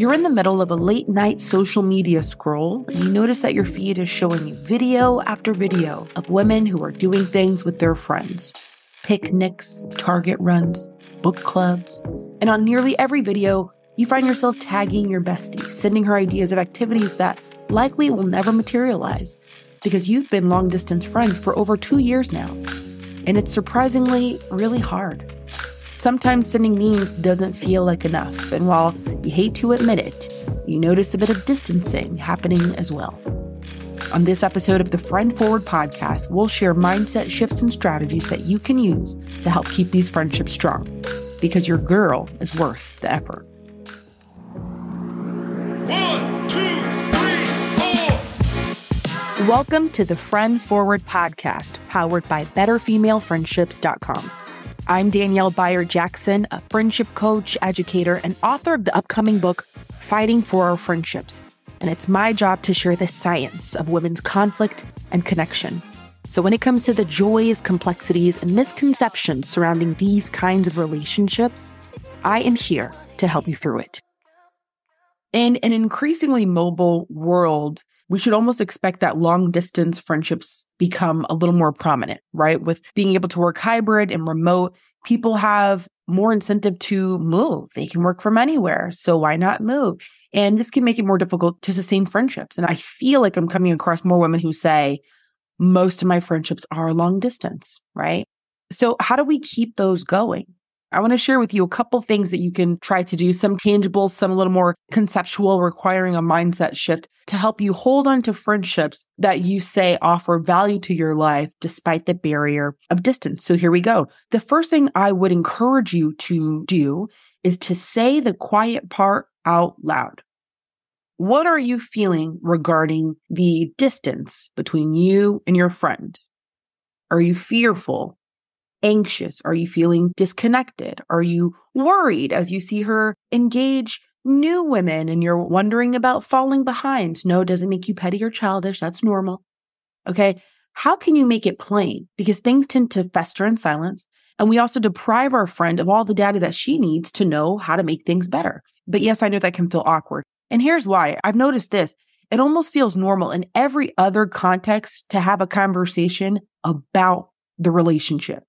You're in the middle of a late night social media scroll, and you notice that your feed is showing you video after video of women who are doing things with their friends picnics, Target runs, book clubs. And on nearly every video, you find yourself tagging your bestie, sending her ideas of activities that likely will never materialize because you've been long distance friends for over two years now. And it's surprisingly really hard. Sometimes sending memes doesn't feel like enough, and while you hate to admit it, you notice a bit of distancing happening as well. On this episode of the Friend Forward podcast, we'll share mindset shifts and strategies that you can use to help keep these friendships strong because your girl is worth the effort. One, two, three, four. Welcome to the Friend Forward podcast, powered by BetterFemaleFriendships.com. I'm Danielle Bayard Jackson, a friendship coach, educator, and author of the upcoming book, Fighting for Our Friendships. And it's my job to share the science of women's conflict and connection. So, when it comes to the joys, complexities, and misconceptions surrounding these kinds of relationships, I am here to help you through it. In an increasingly mobile world, we should almost expect that long distance friendships become a little more prominent, right? With being able to work hybrid and remote, people have more incentive to move. They can work from anywhere. So why not move? And this can make it more difficult to sustain friendships. And I feel like I'm coming across more women who say, most of my friendships are long distance, right? So how do we keep those going? I want to share with you a couple things that you can try to do, some tangible, some a little more conceptual, requiring a mindset shift to help you hold on to friendships that you say offer value to your life despite the barrier of distance. So here we go. The first thing I would encourage you to do is to say the quiet part out loud. What are you feeling regarding the distance between you and your friend? Are you fearful? Anxious? Are you feeling disconnected? Are you worried as you see her engage new women and you're wondering about falling behind? No, it doesn't make you petty or childish. That's normal. Okay. How can you make it plain? Because things tend to fester in silence. And we also deprive our friend of all the data that she needs to know how to make things better. But yes, I know that can feel awkward. And here's why I've noticed this. It almost feels normal in every other context to have a conversation about the relationship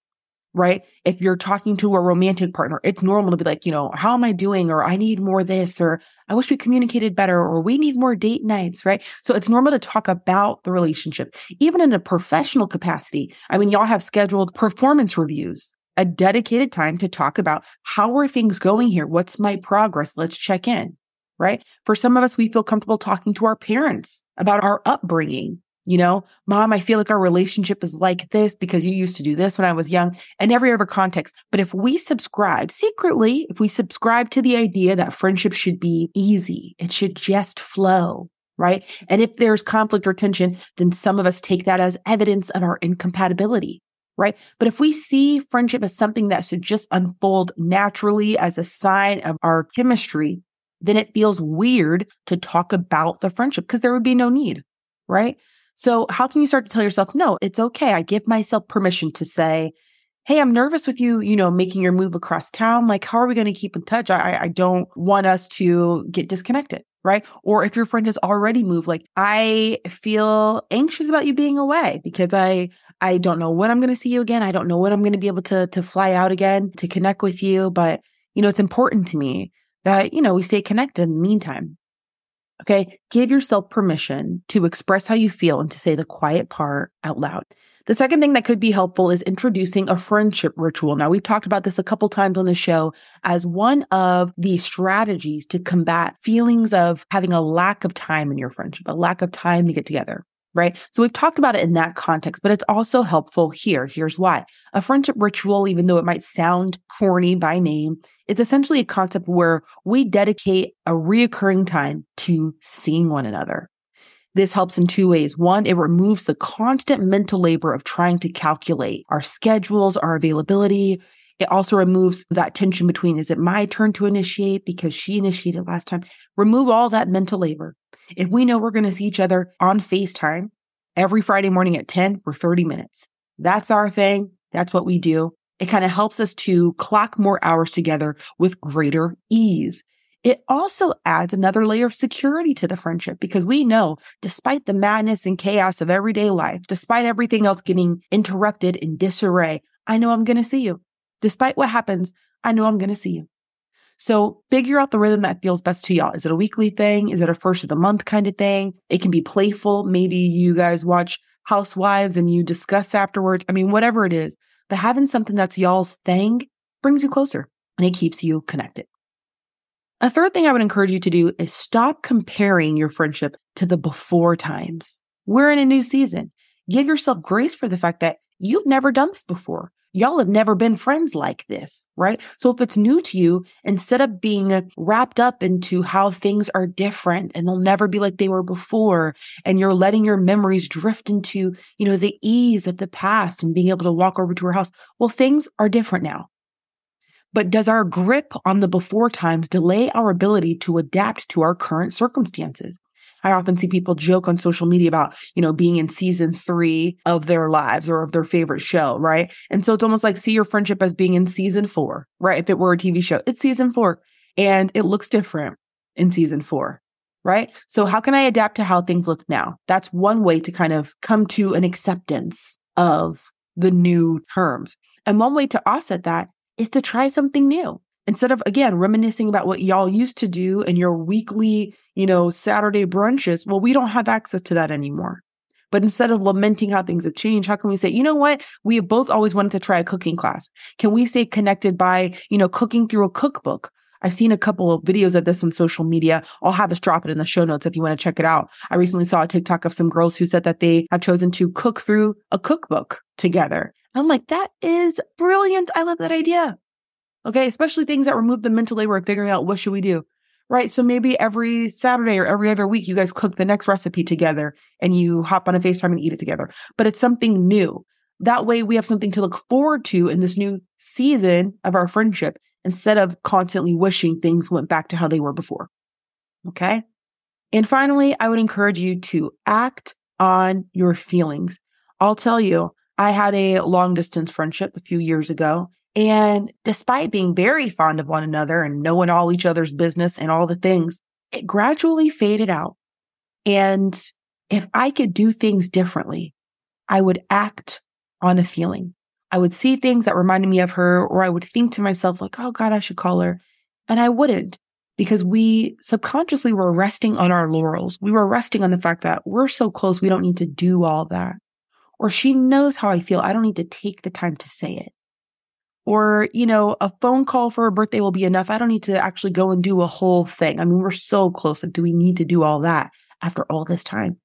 right? If you're talking to a romantic partner, it's normal to be like, you know, how am I doing? Or I need more this, or I wish we communicated better, or we need more date nights, right? So it's normal to talk about the relationship, even in a professional capacity. I mean, y'all have scheduled performance reviews, a dedicated time to talk about how are things going here? What's my progress? Let's check in. Right. For some of us, we feel comfortable talking to our parents about our upbringing, you know, mom, I feel like our relationship is like this because you used to do this when I was young and every other context. But if we subscribe secretly, if we subscribe to the idea that friendship should be easy, it should just flow, right? And if there's conflict or tension, then some of us take that as evidence of our incompatibility, right? But if we see friendship as something that should just unfold naturally as a sign of our chemistry, then it feels weird to talk about the friendship because there would be no need, right? So how can you start to tell yourself, no, it's okay. I give myself permission to say, Hey, I'm nervous with you, you know, making your move across town. Like, how are we going to keep in touch? I, I don't want us to get disconnected. Right. Or if your friend has already moved, like I feel anxious about you being away because I, I don't know when I'm going to see you again. I don't know when I'm going to be able to, to fly out again to connect with you. But, you know, it's important to me that, you know, we stay connected in the meantime. Okay. Give yourself permission to express how you feel and to say the quiet part out loud. The second thing that could be helpful is introducing a friendship ritual. Now, we've talked about this a couple times on the show as one of the strategies to combat feelings of having a lack of time in your friendship, a lack of time to get together right? So we've talked about it in that context, but it's also helpful here. Here's why. A friendship ritual, even though it might sound corny by name, it's essentially a concept where we dedicate a reoccurring time to seeing one another. This helps in two ways. One, it removes the constant mental labor of trying to calculate our schedules, our availability. It also removes that tension between is it my turn to initiate because she initiated last time? Remove all that mental labor if we know we're going to see each other on FaceTime every Friday morning at 10 for 30 minutes, that's our thing. That's what we do. It kind of helps us to clock more hours together with greater ease. It also adds another layer of security to the friendship because we know, despite the madness and chaos of everyday life, despite everything else getting interrupted in disarray, I know I'm going to see you. Despite what happens, I know I'm going to see you. So figure out the rhythm that feels best to y'all. Is it a weekly thing? Is it a first of the month kind of thing? It can be playful. Maybe you guys watch Housewives and you discuss afterwards. I mean, whatever it is, but having something that's y'all's thing brings you closer and it keeps you connected. A third thing I would encourage you to do is stop comparing your friendship to the before times. We're in a new season. Give yourself grace for the fact that you've never done this before. Y'all have never been friends like this, right? So if it's new to you, instead of being uh, wrapped up into how things are different and they'll never be like they were before, and you're letting your memories drift into, you know, the ease of the past and being able to walk over to her house, well, things are different now. But does our grip on the before times delay our ability to adapt to our current circumstances? I often see people joke on social media about, you know, being in season three of their lives or of their favorite show, right? And so it's almost like see your friendship as being in season four, right? If it were a TV show, it's season four and it looks different in season four, right? So how can I adapt to how things look now? That's one way to kind of come to an acceptance of the new terms. And one way to offset that is to try something new instead of again reminiscing about what y'all used to do in your weekly, you know, Saturday brunches, well, we don't have access to that anymore. But instead of lamenting how things have changed, how can we say, you know what? We have both always wanted to try a cooking class. Can we stay connected by, you know, cooking through a cookbook? I've seen a couple of videos of this on social media. I'll have us drop it in the show notes if you want to check it out. I recently saw a TikTok of some girls who said that they have chosen to cook through a cookbook together. I'm like, that is brilliant. I love that idea. Okay. Especially things that remove the mental labor of figuring out what should we do. Right. So maybe every Saturday or every other week, you guys cook the next recipe together and you hop on a FaceTime and eat it together. But it's something new. That way we have something to look forward to in this new season of our friendship instead of constantly wishing things went back to how they were before. Okay. And finally, I would encourage you to act on your feelings. I'll tell you, I had a long distance friendship a few years ago and despite being very fond of one another and knowing all each other's business and all the things, it gradually faded out. And if I could do things differently, I would act on a feeling. I would see things that reminded me of her, or I would think to myself, like, oh God, I should call her. And I wouldn't because we subconsciously were resting on our laurels. We were resting on the fact that we're so close, we don't need to do all that. Or she knows how I feel. I don't need to take the time to say it or, you know, a phone call for a birthday will be enough. I don't need to actually go and do a whole thing. I mean, we're so close. Like, do we need to do all that after all this time?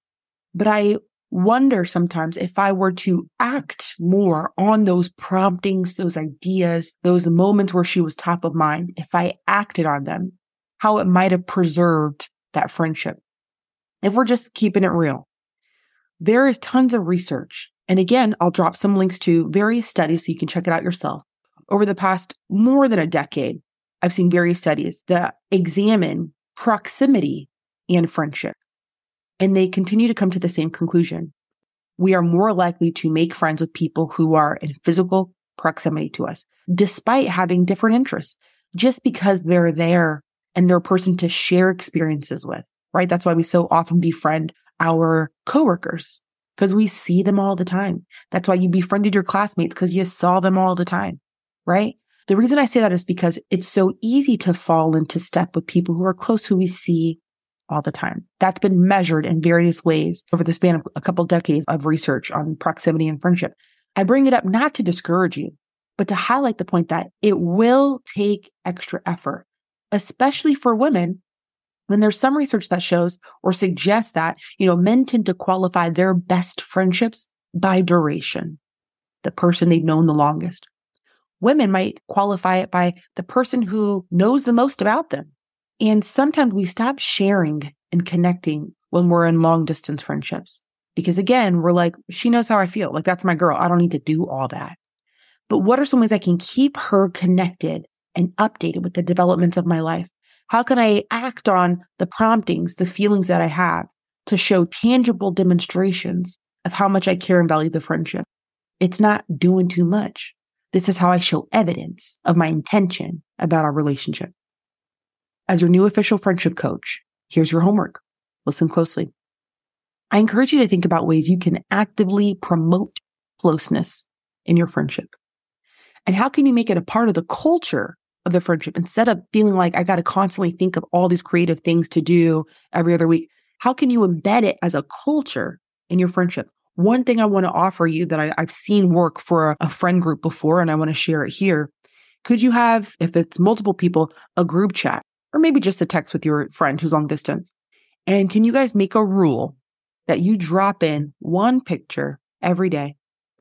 But I wonder sometimes if I were to act more on those promptings, those ideas, those moments where she was top of mind, if I acted on them, how it might have preserved that friendship. If we're just keeping it real, there is tons of research. And again, I'll drop some links to various studies so you can check it out yourself over the past more than a decade, I've seen various studies that examine proximity and friendship. And they continue to come to the same conclusion. We are more likely to make friends with people who are in physical proximity to us, despite having different interests, just because they're there and they're a person to share experiences with, right? That's why we so often befriend our coworkers because we see them all the time. That's why you befriended your classmates because you saw them all the time right? The reason I say that is because it's so easy to fall into step with people who are close, who we see all the time. That's been measured in various ways over the span of a couple decades of research on proximity and friendship. I bring it up not to discourage you, but to highlight the point that it will take extra effort, especially for women. When there's some research that shows or suggests that, you know, men tend to qualify their best friendships by duration, the person they've known the longest. Women might qualify it by the person who knows the most about them. And sometimes we stop sharing and connecting when we're in long distance friendships. Because again, we're like, she knows how I feel. Like that's my girl. I don't need to do all that. But what are some ways I can keep her connected and updated with the developments of my life? How can I act on the promptings, the feelings that I have to show tangible demonstrations of how much I care and value the friendship? It's not doing too much. This is how I show evidence of my intention about our relationship. As your new official friendship coach, here's your homework. Listen closely. I encourage you to think about ways you can actively promote closeness in your friendship. And how can you make it a part of the culture of the friendship instead of feeling like I got to constantly think of all these creative things to do every other week? How can you embed it as a culture in your friendship? One thing I want to offer you that I, have seen work for a friend group before, and I want to share it here. Could you have, if it's multiple people, a group chat or maybe just a text with your friend who's long distance? And can you guys make a rule that you drop in one picture every day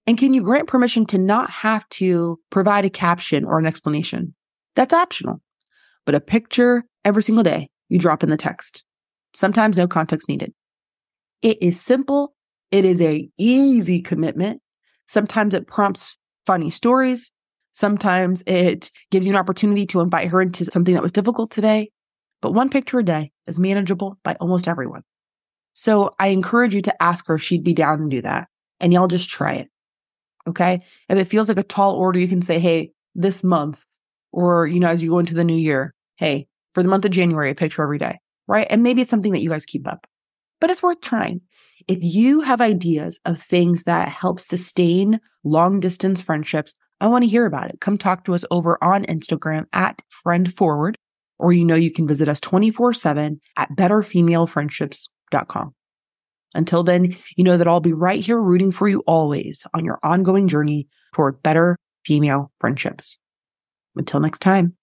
and can you grant permission to not have to provide a caption or an explanation? That's optional, but a picture every single day you drop in the text. Sometimes no context needed. It is simple. It is a easy commitment. Sometimes it prompts funny stories. Sometimes it gives you an opportunity to invite her into something that was difficult today. But one picture a day is manageable by almost everyone. So I encourage you to ask her if she'd be down to do that and y'all just try it. Okay. If it feels like a tall order, you can say, Hey, this month, or, you know, as you go into the new year, Hey, for the month of January, a picture every day, right? And maybe it's something that you guys keep up, but it's worth trying. If you have ideas of things that help sustain long distance friendships, I want to hear about it. Come talk to us over on Instagram at friend forward, or you know, you can visit us 24 seven at betterfemalefriendships.com. Until then, you know that I'll be right here rooting for you always on your ongoing journey toward better female friendships. Until next time.